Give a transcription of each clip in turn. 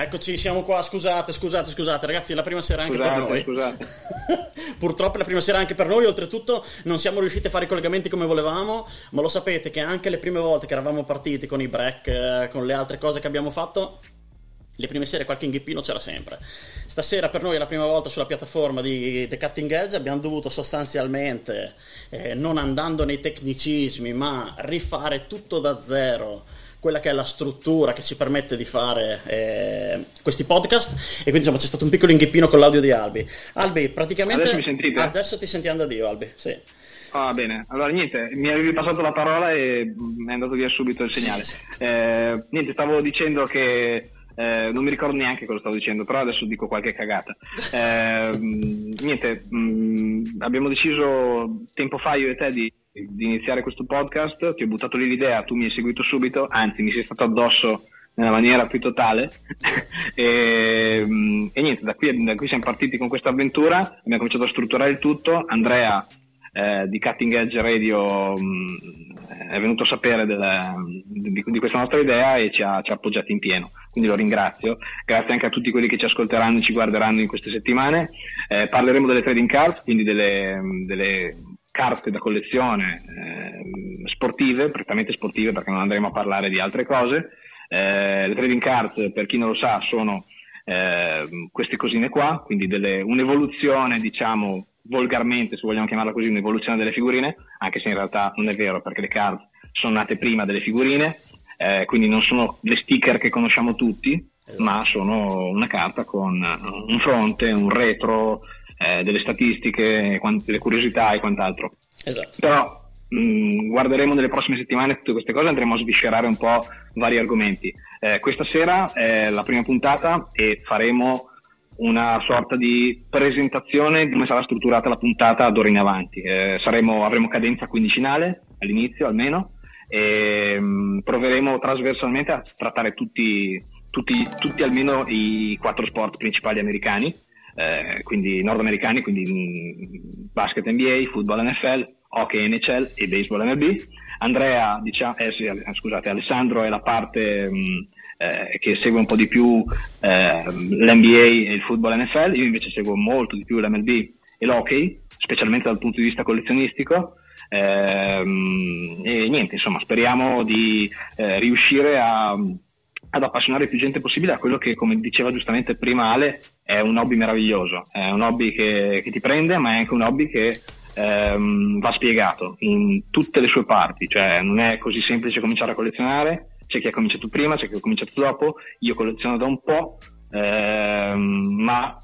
Eccoci, siamo qua. Scusate, scusate, scusate, ragazzi, è la prima sera anche Scusate, per noi. scusate. Purtroppo è la prima sera anche per noi. Oltretutto, non siamo riusciti a fare i collegamenti come volevamo. Ma lo sapete che anche le prime volte che eravamo partiti con i break, eh, con le altre cose che abbiamo fatto, le prime sere qualche inghippino c'era sempre. Stasera per noi è la prima volta sulla piattaforma di The Cutting Edge, abbiamo dovuto sostanzialmente, eh, non andando nei tecnicismi, ma rifare tutto da zero quella che è la struttura che ci permette di fare eh, questi podcast e quindi insomma c'è stato un piccolo inghippino con l'audio di Albi. Albi, praticamente Adesso mi sentite? adesso ti sentiamo da Dio, Albi. Sì. Ah, bene. Allora, niente, mi avevi passato la parola e mm, è andato via subito il segnale. Eh, niente, stavo dicendo che eh, non mi ricordo neanche cosa stavo dicendo, però adesso dico qualche cagata. Eh, mm, niente, mm, abbiamo deciso tempo fa io e te di, di iniziare questo podcast, ti ho buttato lì l'idea, tu mi hai seguito subito, anzi mi sei stato addosso nella maniera più totale e, mm, e niente, da qui, da qui siamo partiti con questa avventura, abbiamo cominciato a strutturare il tutto, Andrea eh, di Cutting Edge Radio mh, è venuto a sapere della- di, di questa nostra idea e ci ha, ci ha appoggiati in pieno. Quindi lo ringrazio. Grazie anche a tutti quelli che ci ascolteranno e ci guarderanno in queste settimane. Eh, parleremo delle trading cards, quindi delle, delle carte da collezione ehm, sportive, prettamente sportive perché non andremo a parlare di altre cose. Eh, le trading cards, per chi non lo sa, sono ehm, queste cosine qua, quindi delle- un'evoluzione, diciamo, volgarmente, se vogliamo chiamarla così, un'evoluzione delle figurine, anche se in realtà non è vero perché le card sono nate prima delle figurine, eh, quindi non sono le sticker che conosciamo tutti, ma sono una carta con eh, un fronte, un retro, eh, delle statistiche, delle curiosità e quant'altro. Esatto. Però mh, guarderemo nelle prossime settimane tutte queste cose, andremo a sviscerare un po' vari argomenti. Eh, questa sera è la prima puntata e faremo una sorta di presentazione di come sarà strutturata la puntata d'ora in avanti. Eh, saremo- avremo cadenza quindicinale all'inizio almeno e mh, proveremo trasversalmente a trattare tutti, tutti, tutti almeno i quattro sport principali americani, eh, quindi nordamericani, quindi mh, basket NBA, football NFL, hockey NHL e baseball MLB. Andrea, diciamo, eh, sì, scusate, Alessandro è la parte mh, eh, che segue un po' di più eh, l'NBA e il football NFL, io invece seguo molto di più l'MLB e l'hockey, specialmente dal punto di vista collezionistico. Ehm, e niente, insomma, speriamo di eh, riuscire a, ad appassionare più gente possibile a quello che, come diceva giustamente prima Ale, è un hobby meraviglioso, è un hobby che, che ti prende, ma è anche un hobby che ehm, va spiegato in tutte le sue parti, cioè non è così semplice cominciare a collezionare, c'è chi ha cominciato prima, c'è chi ha cominciato dopo, io colleziono da un po', ehm, ma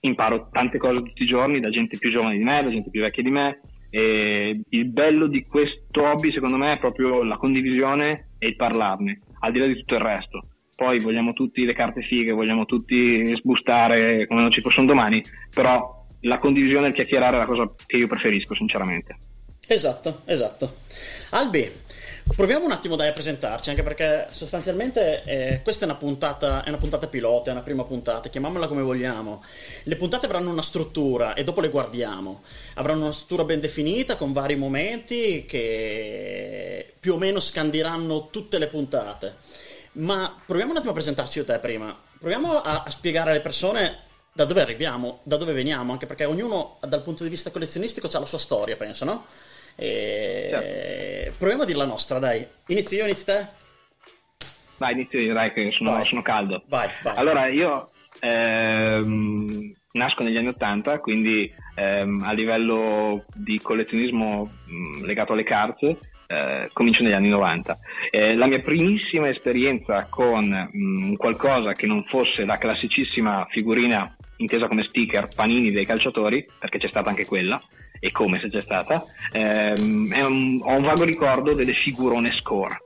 imparo tante cose tutti i giorni da gente più giovane di me, da gente più vecchia di me. E il bello di questo hobby, secondo me, è proprio la condivisione e il parlarne, al di là di tutto il resto. Poi vogliamo tutti le carte fighe, vogliamo tutti sbustare come non ci fosse un domani, però la condivisione e il chiacchierare è la cosa che io preferisco, sinceramente. Esatto, esatto. Albi, proviamo un attimo dai a presentarci, anche perché sostanzialmente eh, questa è una puntata, è una puntata pilota, è una prima puntata, chiamiamola come vogliamo. Le puntate avranno una struttura e dopo le guardiamo. Avranno una struttura ben definita con vari momenti che più o meno scandiranno tutte le puntate. Ma proviamo un attimo a presentarci io te prima. Proviamo a, a spiegare alle persone da dove arriviamo, da dove veniamo, anche perché ognuno dal punto di vista collezionistico ha la sua storia, penso, no? E... Proviamo a dire la nostra, dai. Inizio io, inizi te? Vai, inizio io, dai, che sono, sono caldo. Vai, vai. Allora, io ehm, nasco negli anni 80, quindi ehm, a livello di collezionismo mh, legato alle carte, eh, comincio negli anni 90. Eh, la mia primissima esperienza con mh, qualcosa che non fosse la classicissima figurina intesa come sticker panini dei calciatori, perché c'è stata anche quella, e come se c'è stata, ehm, un- ho un vago ricordo delle figurone score.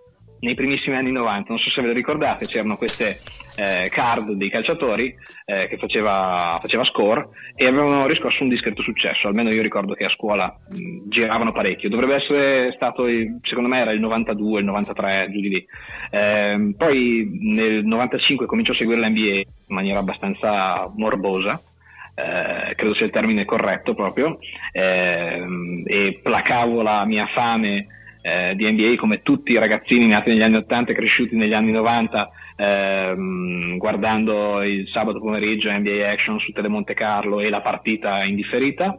Nei primissimi anni 90, non so se ve lo ricordate, c'erano queste eh, card dei calciatori eh, che faceva, faceva, score e avevano riscosso un discreto successo, almeno io ricordo che a scuola mh, giravano parecchio, dovrebbe essere stato, secondo me era il 92, il 93, giù di lì. Eh, poi nel 95 comincio a seguire l'NBA in maniera abbastanza morbosa. Eh, credo sia il termine corretto proprio, eh, e placavo la mia fame eh, di NBA come tutti i ragazzini nati negli anni 80 e cresciuti negli anni 90 ehm, guardando il sabato pomeriggio NBA Action su Telemonte Carlo e la partita indifferita.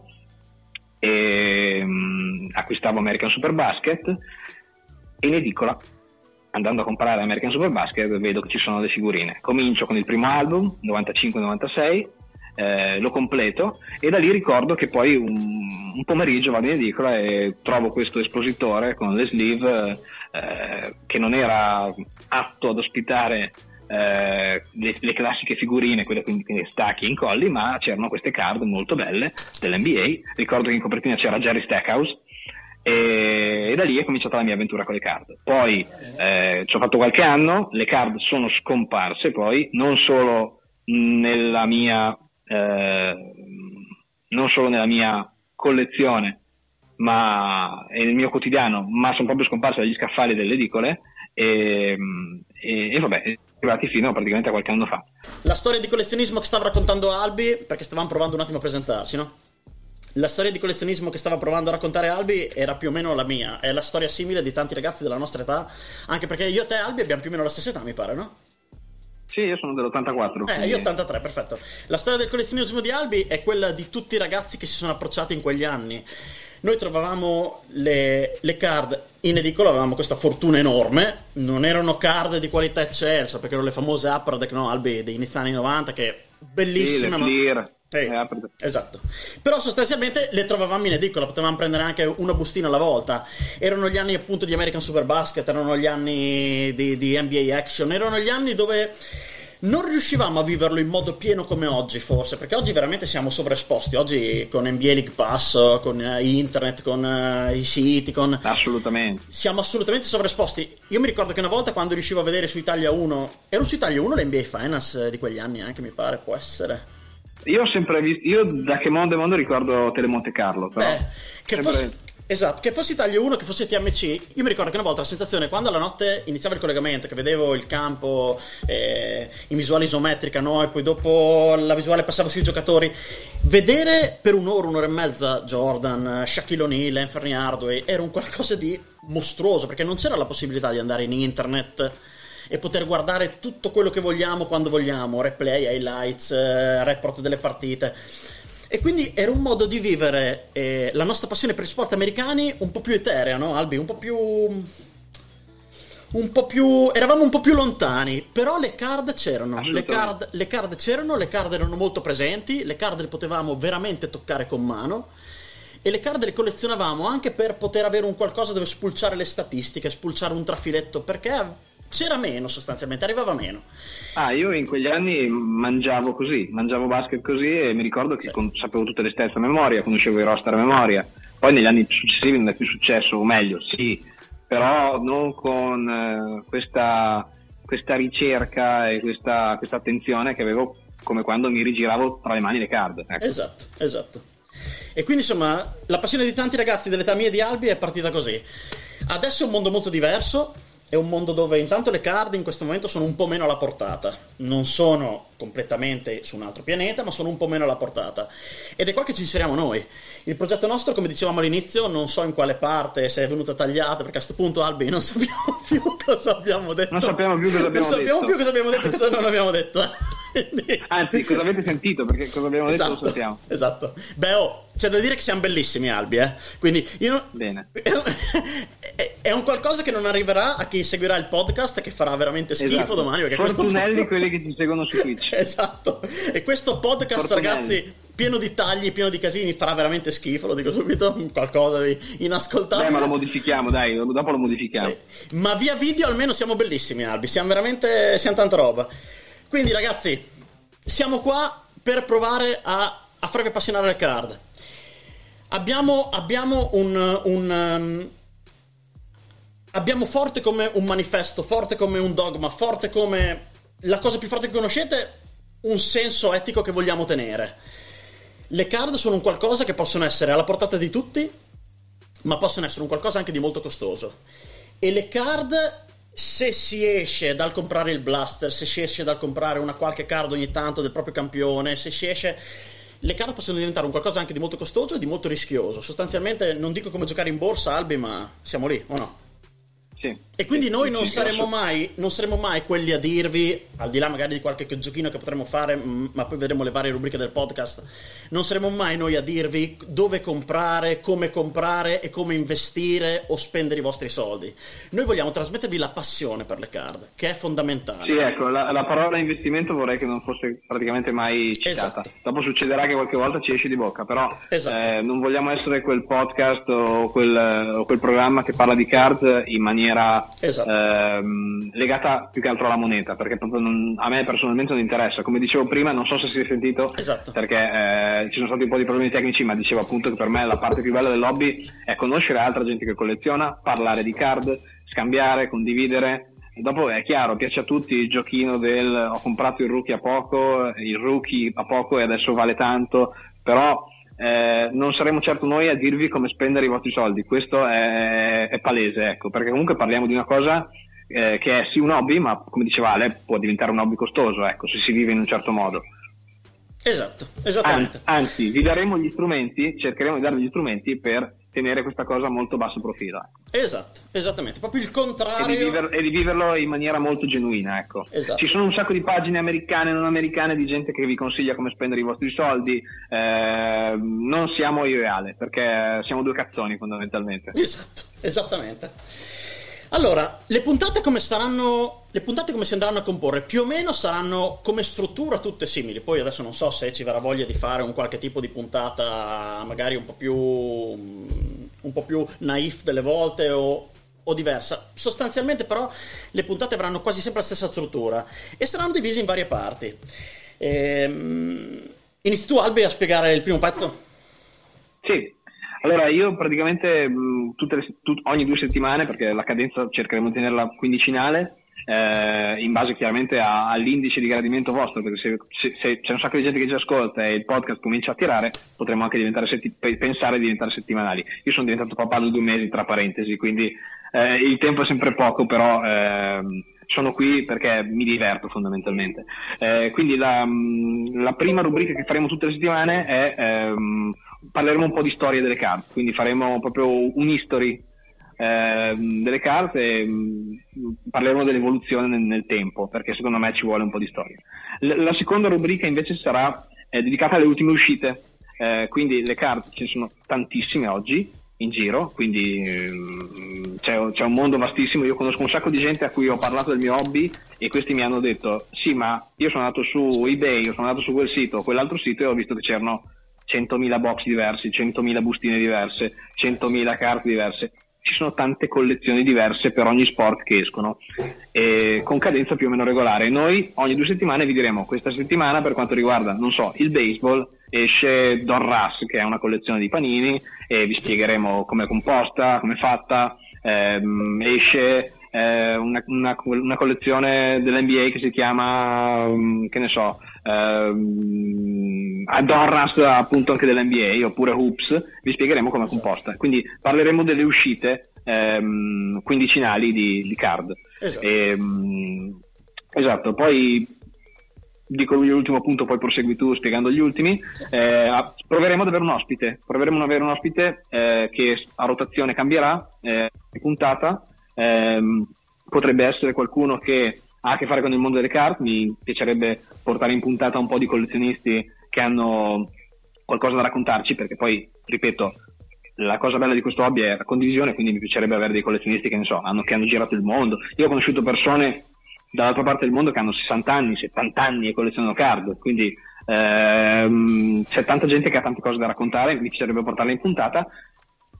E ehm, acquistavo American Super Basket e in edicola andando a comprare American Super Basket vedo che ci sono le figurine. Comincio con il primo album 95-96 eh, lo completo e da lì ricordo che poi un, un, pomeriggio vado in edicola e trovo questo espositore con le sleeve eh, che non era atto ad ospitare eh, le, le, classiche figurine, quelle quindi, quindi stacchi incolli, ma c'erano queste card molto belle dell'NBA. Ricordo che in copertina c'era Jerry Stackhouse, e, e, da lì è cominciata la mia avventura con le card. Poi eh, ci ho fatto qualche anno, le card sono scomparse poi, non solo nella mia eh, non solo nella mia collezione ma, e nel mio quotidiano, ma sono proprio scomparse dagli scaffali delle edicole e, e, e vabbè, arrivati fino praticamente a qualche anno fa. La storia di collezionismo che stava raccontando Albi, perché stavamo provando un attimo a presentarsi, no? La storia di collezionismo che stava provando a raccontare Albi era più o meno la mia, è la storia simile di tanti ragazzi della nostra età, anche perché io e te Albi abbiamo più o meno la stessa età, mi pare, no? Sì, io sono dell'84. Eh, io 83, perfetto. La storia del collezionismo di Albi è quella di tutti i ragazzi che si sono approcciati in quegli anni. Noi trovavamo le, le card in edicola, avevamo questa fortuna enorme. Non erano card di qualità eccelsa, perché erano le famose Upper no, Albi dei inizi anni 90, che bellissime. Sì, le ma... Hey, esatto. Però sostanzialmente le trovavamo in edicola, potevamo prendere anche una bustina alla volta. Erano gli anni appunto di American Super Basket, erano gli anni di, di NBA Action, erano gli anni dove non riuscivamo a viverlo in modo pieno come oggi, forse, perché oggi veramente siamo sovraesposti. Oggi con NBA League Pass, con uh, internet, con uh, i siti, con. Assolutamente. Siamo assolutamente sovraesposti. Io mi ricordo che una volta quando riuscivo a vedere su Italia 1, ero su Italia 1 l'NBA Finance di quegli anni, anche mi pare, può essere. Io ho sempre visto, io da che mondo è mondo ricordo Telemonte Carlo, però. Eh, che sempre... fosse, esatto, che fosse Italia 1, che fosse TMC, io mi ricordo che una volta la sensazione, quando la notte iniziava il collegamento, che vedevo il campo eh, in visuale isometrica, no? E poi dopo la visuale passava sui giocatori, vedere per un'ora, un'ora e mezza Jordan, Shaquille O'Neal, Anthony Hardway, era un qualcosa di mostruoso, perché non c'era la possibilità di andare in internet e poter guardare tutto quello che vogliamo quando vogliamo, replay, highlights, eh, report delle partite. E quindi era un modo di vivere eh, la nostra passione per i sport americani un po' più eterea, no, Albi? Un po' più. Un po' più. Eravamo un po' più lontani, però le card c'erano. Le card, le card c'erano, le card erano molto presenti, le card le potevamo veramente toccare con mano e le card le collezionavamo anche per poter avere un qualcosa dove spulciare le statistiche, spulciare un trafiletto, perché c'era meno sostanzialmente, arrivava meno. Ah, io in quegli anni mangiavo così, mangiavo basket così e mi ricordo che sì. con, sapevo tutte le stats a memoria, conoscevo i roster a memoria. Poi negli anni successivi non è più successo, o meglio, sì, però non con eh, questa, questa, ricerca e questa, questa, attenzione che avevo come quando mi rigiravo tra le mani le card. Ecco. Esatto, esatto. E quindi insomma la passione di tanti ragazzi dell'età mia di Albi è partita così. Adesso è un mondo molto diverso, è un mondo dove intanto le card in questo momento sono un po' meno alla portata. Non sono completamente su un altro pianeta, ma sono un po' meno alla portata. Ed è qua che ci inseriamo noi. Il progetto nostro, come dicevamo all'inizio, non so in quale parte, se è venuta tagliata, perché a questo punto, Albi, non sappiamo più cosa abbiamo detto. Non sappiamo più cosa abbiamo detto. Non sappiamo più cosa abbiamo detto e cosa non abbiamo detto. Anzi, cosa avete sentito? Perché cosa abbiamo detto esatto, lo sappiamo. Esatto. Beh, oh, c'è da dire che siamo bellissimi, Albi, eh? Quindi io... Bene. È, è, un qualcosa che non arriverà a chi seguirà il podcast, che farà veramente schifo esatto. domani. Fortunelli questo... quelli che ci seguono su Twitch. esatto. E questo podcast, Porto ragazzi, man. pieno di tagli, pieno di casini, farà veramente schifo, lo dico subito, qualcosa di inascoltabile. Beh, ma lo modifichiamo, dai, dopo lo modifichiamo. Sì. Ma via video almeno siamo bellissimi, Albi, siamo veramente, siamo tanta roba. Quindi, ragazzi, siamo qua per provare a, a farvi appassionare le card. Abbiamo, abbiamo un... un um, abbiamo forte come un manifesto, forte come un dogma, forte come la cosa più forte che conoscete un senso etico che vogliamo tenere. Le card sono un qualcosa che possono essere alla portata di tutti, ma possono essere un qualcosa anche di molto costoso. E le card, se si esce dal comprare il blaster, se si esce dal comprare una qualche card ogni tanto del proprio campione, se si esce le carte possono diventare un qualcosa anche di molto costoso e di molto rischioso. Sostanzialmente non dico come giocare in borsa, Albi, ma siamo lì, o no? Sì. E quindi noi non saremo, mai, non saremo mai quelli a dirvi, al di là magari di qualche giochino che potremo fare, mm, ma poi vedremo le varie rubriche del podcast, non saremo mai noi a dirvi dove comprare, come comprare e come investire o spendere i vostri soldi. Noi vogliamo trasmettervi la passione per le card, che è fondamentale. Sì, ecco, la, la parola investimento vorrei che non fosse praticamente mai citata. Esatto. Dopo succederà che qualche volta ci esce di bocca, però Esatto. eh, non vogliamo essere quel podcast o quel, o quel programma che parla di card in maniera Esatto. ehm, legata più che altro alla moneta, perché proprio non- a me personalmente non interessa. Come dicevo prima, non so se si è sentito, Esatto. perché eh, ci sono stati un po' di problemi tecnici, ma dicevo appunto che per me la parte più bella del hobby è conoscere altra gente che colleziona, parlare di card, scambiare, condividere. Dopo è chiaro, piace a tutti il giochino del ho comprato il rookie a poco, il rookie a poco e adesso vale tanto, però eh, non saremo certo noi a dirvi come spendere i vostri soldi, questo è, è palese, ecco, perché comunque parliamo di una cosa eh, che è sì un hobby, ma come diceva Ale, può diventare un hobby costoso, ecco, se si vive in un certo modo. Esatto, Anzi, esattamente. anzi, vi daremo gli strumenti, cercheremo di darvi gli strumenti per tenere questa cosa a molto basso profilo ecco. Esatto, esattamente. Proprio il e, di contrario. viver- e di viverlo in maniera molto genuina. Ecco. Esatto. Ci sono un sacco di pagine americane e non americane di gente che vi consiglia come spendere i vostri soldi. eh, non siamo io Ale, perché siamo due cazzoni fondamentalmente. Esatto, esattamente. Allora, le puntate come saranno. Le puntate come si andranno a comporre? Più o meno saranno come struttura tutte simili. Poi adesso non so se ci verrà voglia di fare un qualche tipo di puntata magari un po' più. un po' più naif delle volte o, o diversa. Sostanzialmente, però, le puntate avranno quasi sempre la stessa struttura e saranno divise in varie parti. Ehm, inizi tu, Albi, a spiegare il primo pezzo? Sì. Allora, io praticamente mh, le- tut- ogni due settimane, perché la cadenza cercheremo di tenerla quindicinale, eh, in base chiaramente a- all'indice di gradimento vostro, perché se, se- se c'è un sacco di gente che ci ascolta e il podcast comincia a tirare, potremmo anche setti- pe- pensare di diventare settimanali. Io sono diventato papà da due mesi, tra parentesi, quindi eh, il tempo è sempre poco, però ehm, sono qui perché mi diverto fondamentalmente. Eh, quindi la, la prima rubrica che faremo tutte le settimane è ehm, parleremo un po' di storia delle carte, quindi faremo proprio un history ehm, delle carte e mh, parleremo dell'evoluzione nel, nel tempo, perché secondo me ci vuole un po' di storia. L- la seconda rubrica invece sarà eh, dedicata alle ultime uscite, eh, quindi le carte ce ne sono tantissime oggi in giro, quindi ehm, c'è, c'è un mondo vastissimo, io conosco un sacco di gente a cui ho parlato del mio hobby e questi mi hanno detto sì ma io sono andato su eBay, io sono andato su quel sito quell'altro sito e ho visto che c'erano 100.000 box diversi, 100.000 bustine diverse, 100.000 carte diverse. Ci sono tante collezioni diverse per ogni sport che escono, e con cadenza più o meno regolare. Noi ogni due settimane vi diremo questa settimana per quanto riguarda, non so, il baseball, esce Don Russ, che è una collezione di panini, e vi spiegheremo come è composta, come è fatta. Ehm, esce eh, una, una- una collezione dell'NBA che si chiama, mm, che ne so, ehm, a Donruss appunto anche dell'NBA oppure Hoops, vi spiegheremo come è composta. Quindi parleremo delle uscite ehm, quindicinali di, di card. Esatto. Ehm, esatto, poi dico l'ultimo punto, poi prosegui tu spiegando gli ultimi. Eh, proveremo ad avere un ospite, proveremo ad avere un ospite eh, che a rotazione cambierà eh, puntata. Ehm, potrebbe essere qualcuno che ha a che fare con il mondo delle carte, mi piacerebbe portare in puntata un po' di collezionisti che hanno qualcosa da raccontarci, perché poi, ripeto, la cosa bella di questo hobby è la condivisione, quindi mi piacerebbe avere dei collezionisti che, so, hanno, che hanno girato il mondo. Io ho conosciuto persone dall'altra parte del mondo che hanno 60 anni, 70 anni e collezionano card, quindi ehm, c'è tanta gente che ha tante cose da raccontare, mi piacerebbe portarle in puntata,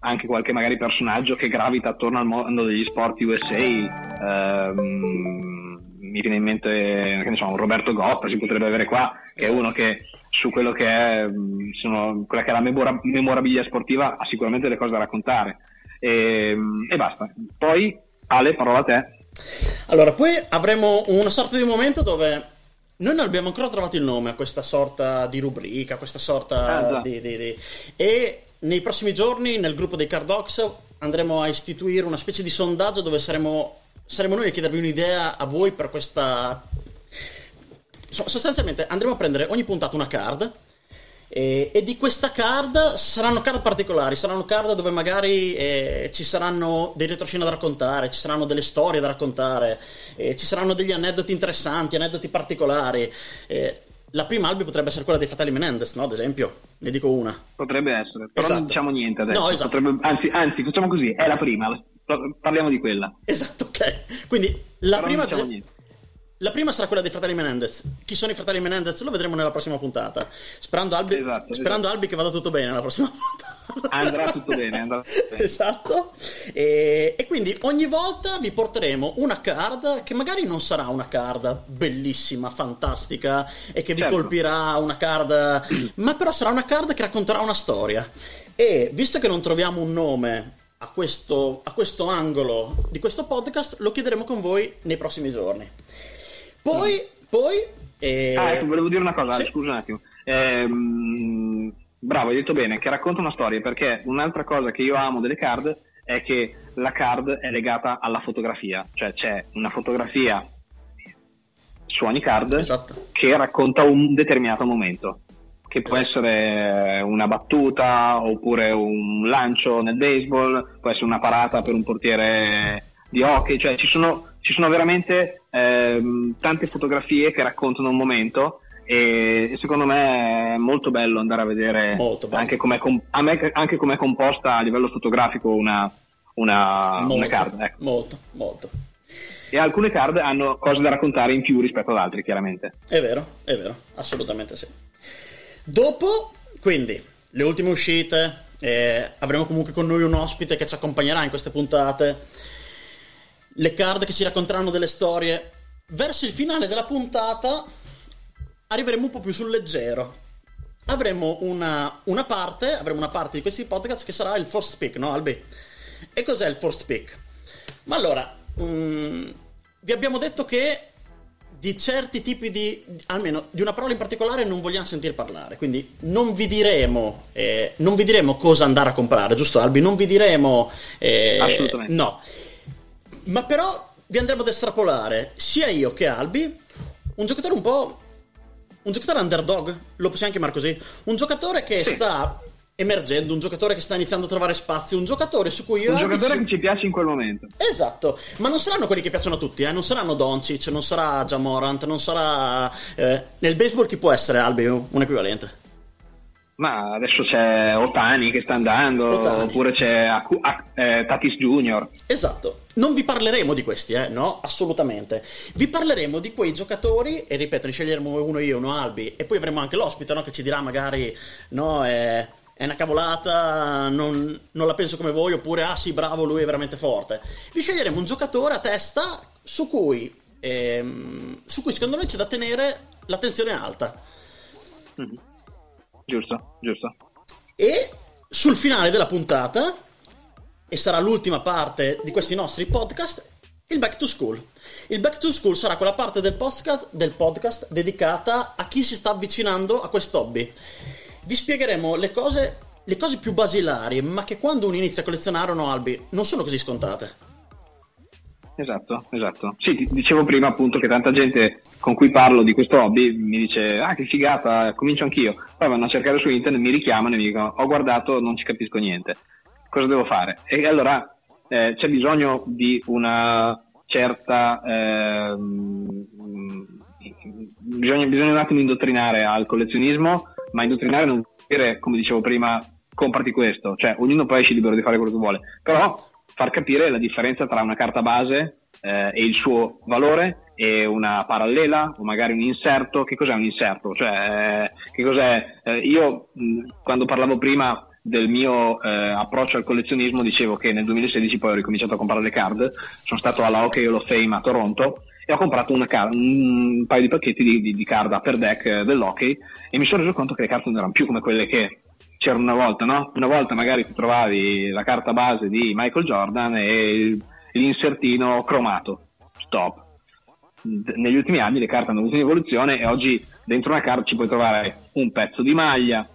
anche qualche magari personaggio che gravita attorno al mondo degli sport USA, ehm, mi viene in mente che ne so, un Roberto Gotta si potrebbe avere qua, che è uno che su quello che è, sono- quella che è la memora- memorabilia sportiva ha sicuramente delle cose da raccontare e, e basta. Poi Ale, parola a te. Allora, poi avremo una sorta di momento dove noi non abbiamo ancora trovato il nome a questa sorta di rubrica, a questa sorta Ah, di, di- di- E nei prossimi giorni nel gruppo dei Cardox andremo a istituire una specie di sondaggio dove saremo, saremo noi a chiedervi un'idea a voi per questa... So- Sostanzialmente andremo a prendere ogni puntata una card e, e di questa card saranno card particolari, saranno card dove magari eh, ci saranno dei retroscena da raccontare, ci saranno delle storie da raccontare, eh, ci saranno degli aneddoti interessanti, aneddoti particolari. Eh, la prima albi potrebbe essere quella dei fratelli Menendez, no? Ad esempio, ne dico una. Potrebbe essere, però non Esatto. diciamo niente adesso. No, esatto. Potrebbe- anzi, anzi, facciamo così, è la prima, parliamo di quella. Esatto, ok. Quindi la Però prima, diciamo niente. la prima sarà quella dei fratelli Menendez. Chi sono i fratelli Menendez? Lo vedremo nella prossima puntata. Sperando Albi, Esatto, sperando Albi che vada tutto bene nella prossima puntata. Andrà tutto bene, andrà tutto bene. Esatto. E, e quindi ogni volta vi porteremo una card che magari non sarà una card bellissima, fantastica e che vi Certo. colpirà una card, ma però sarà una card che racconterà una storia. E visto che non troviamo un nome a questo, a questo angolo di questo podcast, lo chiederemo con voi nei prossimi giorni. Poi, poi eh, Ah, ecco, volevo dire una cosa, sì. scusa un attimo. Ehm, bravo, hai detto bene, che racconta una storia, perché un'altra cosa che io amo delle card è che la card è legata alla fotografia, cioè c'è una fotografia su ogni card Esatto. che racconta un determinato momento, che può essere una battuta oppure un lancio nel baseball, può essere una parata per un portiere di hockey, cioè ci sono, ci sono veramente ehm, tante fotografie che raccontano un momento e, e secondo me è molto bello andare a vedere anche com'è, com- a me- anche com'è composta a livello fotografico una, una, una molto, card. ecco. molto, molto. E alcune card hanno cose da raccontare in più rispetto ad altre, chiaramente. È vero, è vero, assolutamente sì. Dopo, quindi, le ultime uscite, eh, avremo comunque con noi un ospite che ci accompagnerà in queste puntate, le card che ci racconteranno delle storie. Verso il finale della puntata arriveremo un po' più sul leggero. Avremo una, una parte, avremo una parte di questi podcast che sarà il force speak, no Albi? E cos'è il force speak? Ma allora, mm, vi abbiamo detto che di certi tipi di, almeno di una parola in particolare non vogliamo sentire parlare, quindi non vi diremo, eh, non vi diremo cosa andare a comprare, giusto Albi? Non vi diremo... eh, Assolutamente. No. Ma però vi andremo ad estrapolare, sia io che Albi, un giocatore un po'... Un giocatore underdog, lo possiamo chiamare così? Un giocatore che sta emergendo, un giocatore che sta iniziando a trovare spazio, un giocatore su cui io... Un giocatore ci- che ci piace in quel momento. Esatto, ma non saranno quelli che piacciono a tutti, eh? non saranno Doncic, non sarà Jamorant, non sarà... eh, nel baseball chi può essere Albi un equivalente? Ma adesso c'è Otani che sta andando, Ohtani. oppure c'è Aku- Ak- eh, Tatis Junior. Esatto, non vi parleremo di questi, eh? no, assolutamente. Vi parleremo di quei giocatori, e ripeto, ne sceglieremo uno io, uno Albi, e poi avremo anche l'ospite no? che ci dirà magari, no, è, è una cavolata, non, non la penso come voi, oppure, ah sì, bravo, lui è veramente forte. Vi sceglieremo un giocatore a testa su cui, ehm, su cui secondo noi c'è da tenere l'attenzione alta. Mhm. Giusto, giusto. E sul finale della puntata, e sarà l'ultima parte di questi nostri podcast, il Back to School. Il Back to School sarà quella parte del podcast, del podcast dedicata a chi si sta avvicinando a questo hobby. Vi spiegheremo le cose, le cose più basilari, ma che quando uno inizia a collezionare no albi non sono così scontate. Esatto, esatto. Sì, dicevo prima appunto che tanta gente con cui parlo di questo hobby mi dice ah che figata, comincio anch'io. Poi vanno a cercare su internet, mi richiamano e mi dicono ho guardato, non ci capisco niente. Cosa devo fare? E allora eh, c'è bisogno di una certa... ehm, bisogna, bisogna un attimo indottrinare al collezionismo, ma indottrinare non vuol dire, come dicevo prima, comprati questo. Cioè, ognuno poi esce libero di fare quello che vuole. Però far capire la differenza tra una carta base eh, e il suo valore e una parallela o magari un inserto. Che cos'è un inserto? Cioè, eh, che cos'è? eh, io mh, quando parlavo prima del mio eh, approccio al collezionismo dicevo che nel 2016 poi ho ricominciato a comprare le card, sono stato alla Hockey Hall of Fame a Toronto e ho comprato car- un paio di pacchetti di, di, di card upper deck eh, dell'hockey e mi sono reso conto che le carte non erano più come quelle che c'erano una volta, no? Una volta magari ti trovavi la carta base di Michael Jordan e l'insertino cromato. Stop. Negli ultimi anni le carte hanno avuto un'evoluzione e oggi dentro una carta ci puoi trovare un pezzo di maglia,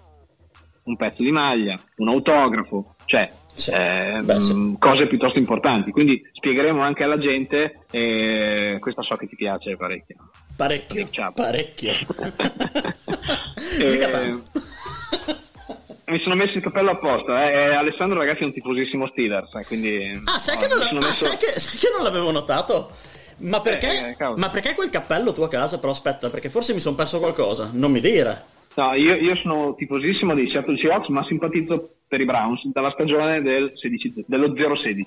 un pezzo di maglia, un autografo, cioè sì, eh, beh, sì. cose piuttosto importanti. Quindi spiegheremo anche alla gente, e questa so che ti piace parecchio. Parecchio, parecchio. eh, mi sono messo il cappello apposta. Eh. Alessandro, ragazzi, è un tifosissimo Steelers. Eh, quindi, ah, sai, no, che non, ah messo... sai, che, sai, che non, l'avevo notato? Ma perché, eh, ma perché quel cappello tu a casa? Però aspetta, perché forse mi sono perso qualcosa. Non mi dire. No, io, io, sono tifosissimo dei Seattle Seahawks, ma simpatizzo per i Browns dalla stagione del 16, dello 0-16.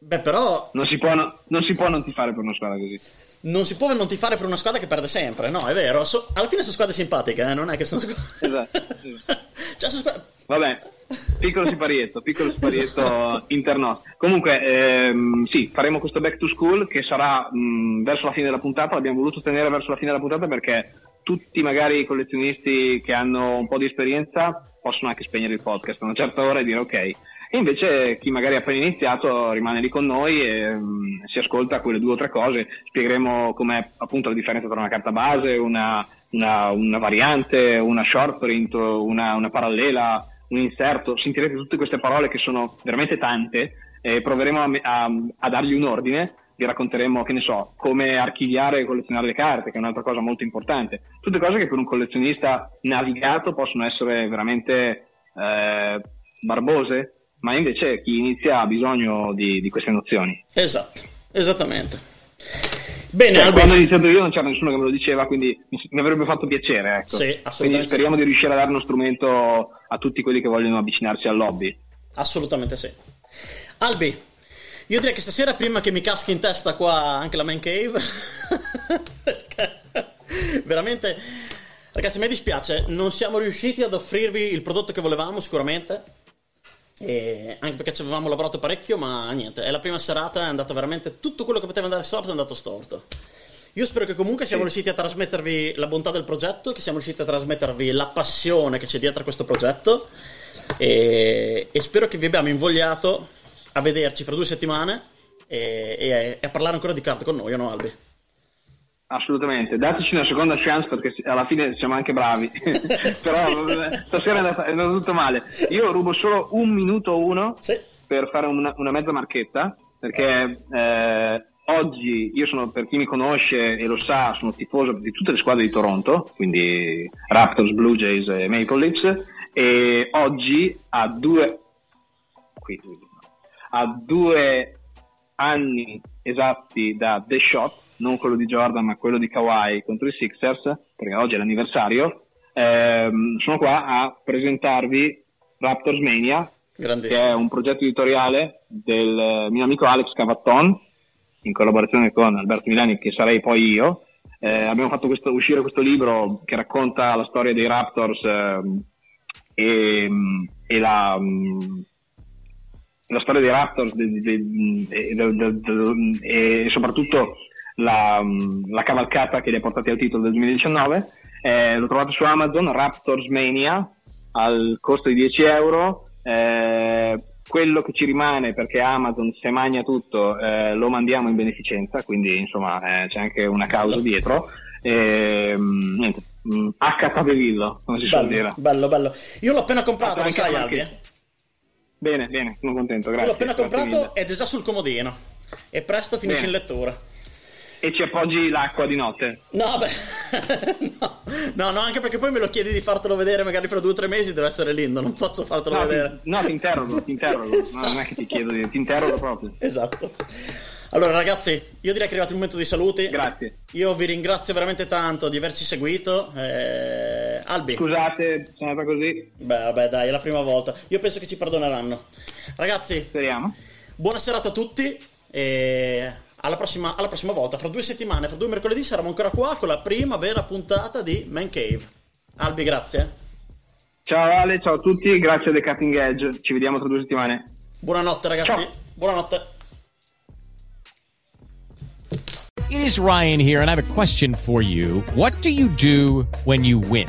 Beh, però. Non si, può, no, non si può non tifare per una squadra così. Non si può non tifare per una squadra che perde sempre, no, è vero. So, alla fine sono squadre simpatiche, eh? non è che sono squadre. Esatto. cioè, sono squadre... Vabbè, piccolo siparietto, piccolo siparietto interno. Comunque, ehm, sì, faremo questo back to school che sarà mh, verso la fine della puntata. L'abbiamo voluto tenere verso la fine della puntata perché tutti magari i collezionisti che hanno un po' di esperienza possono anche spegnere il podcast a una certa ora e dire ok. E invece chi magari ha appena iniziato rimane lì con noi e um, si ascolta quelle due o tre cose, spiegheremo com'è appunto la differenza tra una carta base, una, una, una variante, una short print, una, una parallela, un inserto, sentirete tutte queste parole che sono veramente tante e proveremo a, a, a dargli un ordine vi racconteremo, che ne so, come archiviare e collezionare le carte, che è un'altra cosa molto importante. Tutte cose che per un collezionista navigato possono essere veramente eh, barbose, ma invece chi inizia ha bisogno di, di queste nozioni. Esatto, esattamente. Bene, cioè, quando ho iniziato io non c'era nessuno che me lo diceva, quindi mi, avrebbe fatto piacere. Ecco. Sì, quindi speriamo di riuscire a dare uno strumento a tutti quelli che vogliono avvicinarsi al lobby. Assolutamente sì. Albi, io direi che stasera, prima che mi caschi in testa qua anche la man cave, veramente, ragazzi, mi dispiace, non siamo riusciti ad offrirvi il prodotto che volevamo, sicuramente. E anche perché ci avevamo lavorato parecchio, ma niente, è la prima serata, è andata veramente tutto quello che poteva andare storto, è andato storto. Io spero che comunque siamo sì. riusciti a trasmettervi la bontà del progetto, che siamo riusciti a trasmettervi la passione che c'è dietro a questo progetto e, e spero che vi abbiamo invogliato a vederci fra due settimane e, e, e a parlare ancora di carte con noi, no Albi? Assolutamente, dateci una seconda chance perché alla fine siamo anche bravi, però stasera è andato, è andato, tutto male. Io rubo solo un minuto o uno sì. per fare una, una, mezza marchetta perché eh, oggi io sono, per chi mi conosce e lo sa, sono tifoso di tutte le squadre di Toronto, quindi Raptors, Blue Jays e Maple Leafs e oggi a due... Qui, a due anni esatti da The Shot, non quello di Jordan ma quello di Kawhi contro i Sixers, perché oggi è l'anniversario, ehm, sono qua a presentarvi Raptors Mania, che è un progetto editoriale del mio amico Alex Cavatton, in collaborazione con Alberto Milani, che sarei poi io. Eh, abbiamo fatto questo, uscire questo libro che racconta la storia dei Raptors eh, e, e la, la storia dei Raptors e soprattutto la, la, cavalcata che li ha portati al titolo del 2019. Eh, lo trovate su Amazon, Raptors Mania, al costo di 10 euro. Eh, quello che ci rimane perché Amazon se magna tutto eh, lo mandiamo in beneficenza, quindi insomma eh, c'è anche una causa dietro. E, niente, mh, accattatevillo, come si bello, suol dire. Bello, bello. Io l'ho appena comprato, lo sai, Albi, eh? Bene, bene, sono contento, grazie. L'ho appena comprato ed è già sul comodino. E presto finisce bene. in lettura. E ci appoggi l'acqua di notte? No, beh, no. no, no, anche perché poi me lo chiedi di fartelo vedere magari fra due o tre mesi, deve essere lindo, non posso fartelo no, vedere. Ti, no, ti interrogo, ti interrogo, esatto. no, non è che ti chiedo, di, ti interrogo proprio. Esatto. Allora ragazzi, io direi che è arrivato il momento dei saluti. Grazie. Io vi ringrazio veramente tanto di averci seguito. Eh... Albi. Scusate, sono andata così. Beh, vabbè, dai, è la prima volta. Io penso che ci perdoneranno. Ragazzi, speriamo. Buona serata a tutti e alla prossima, alla prossima volta. Fra due settimane, fra due mercoledì saremo ancora qua con la prima vera puntata di Man Cave. Albi, grazie. Ciao Ale, ciao a tutti, grazie a The Cutting Edge. Ci vediamo tra due settimane. Buonanotte ragazzi. Ciao. Buonanotte. It is Ryan here, and I have a question for you. What do you do when you win?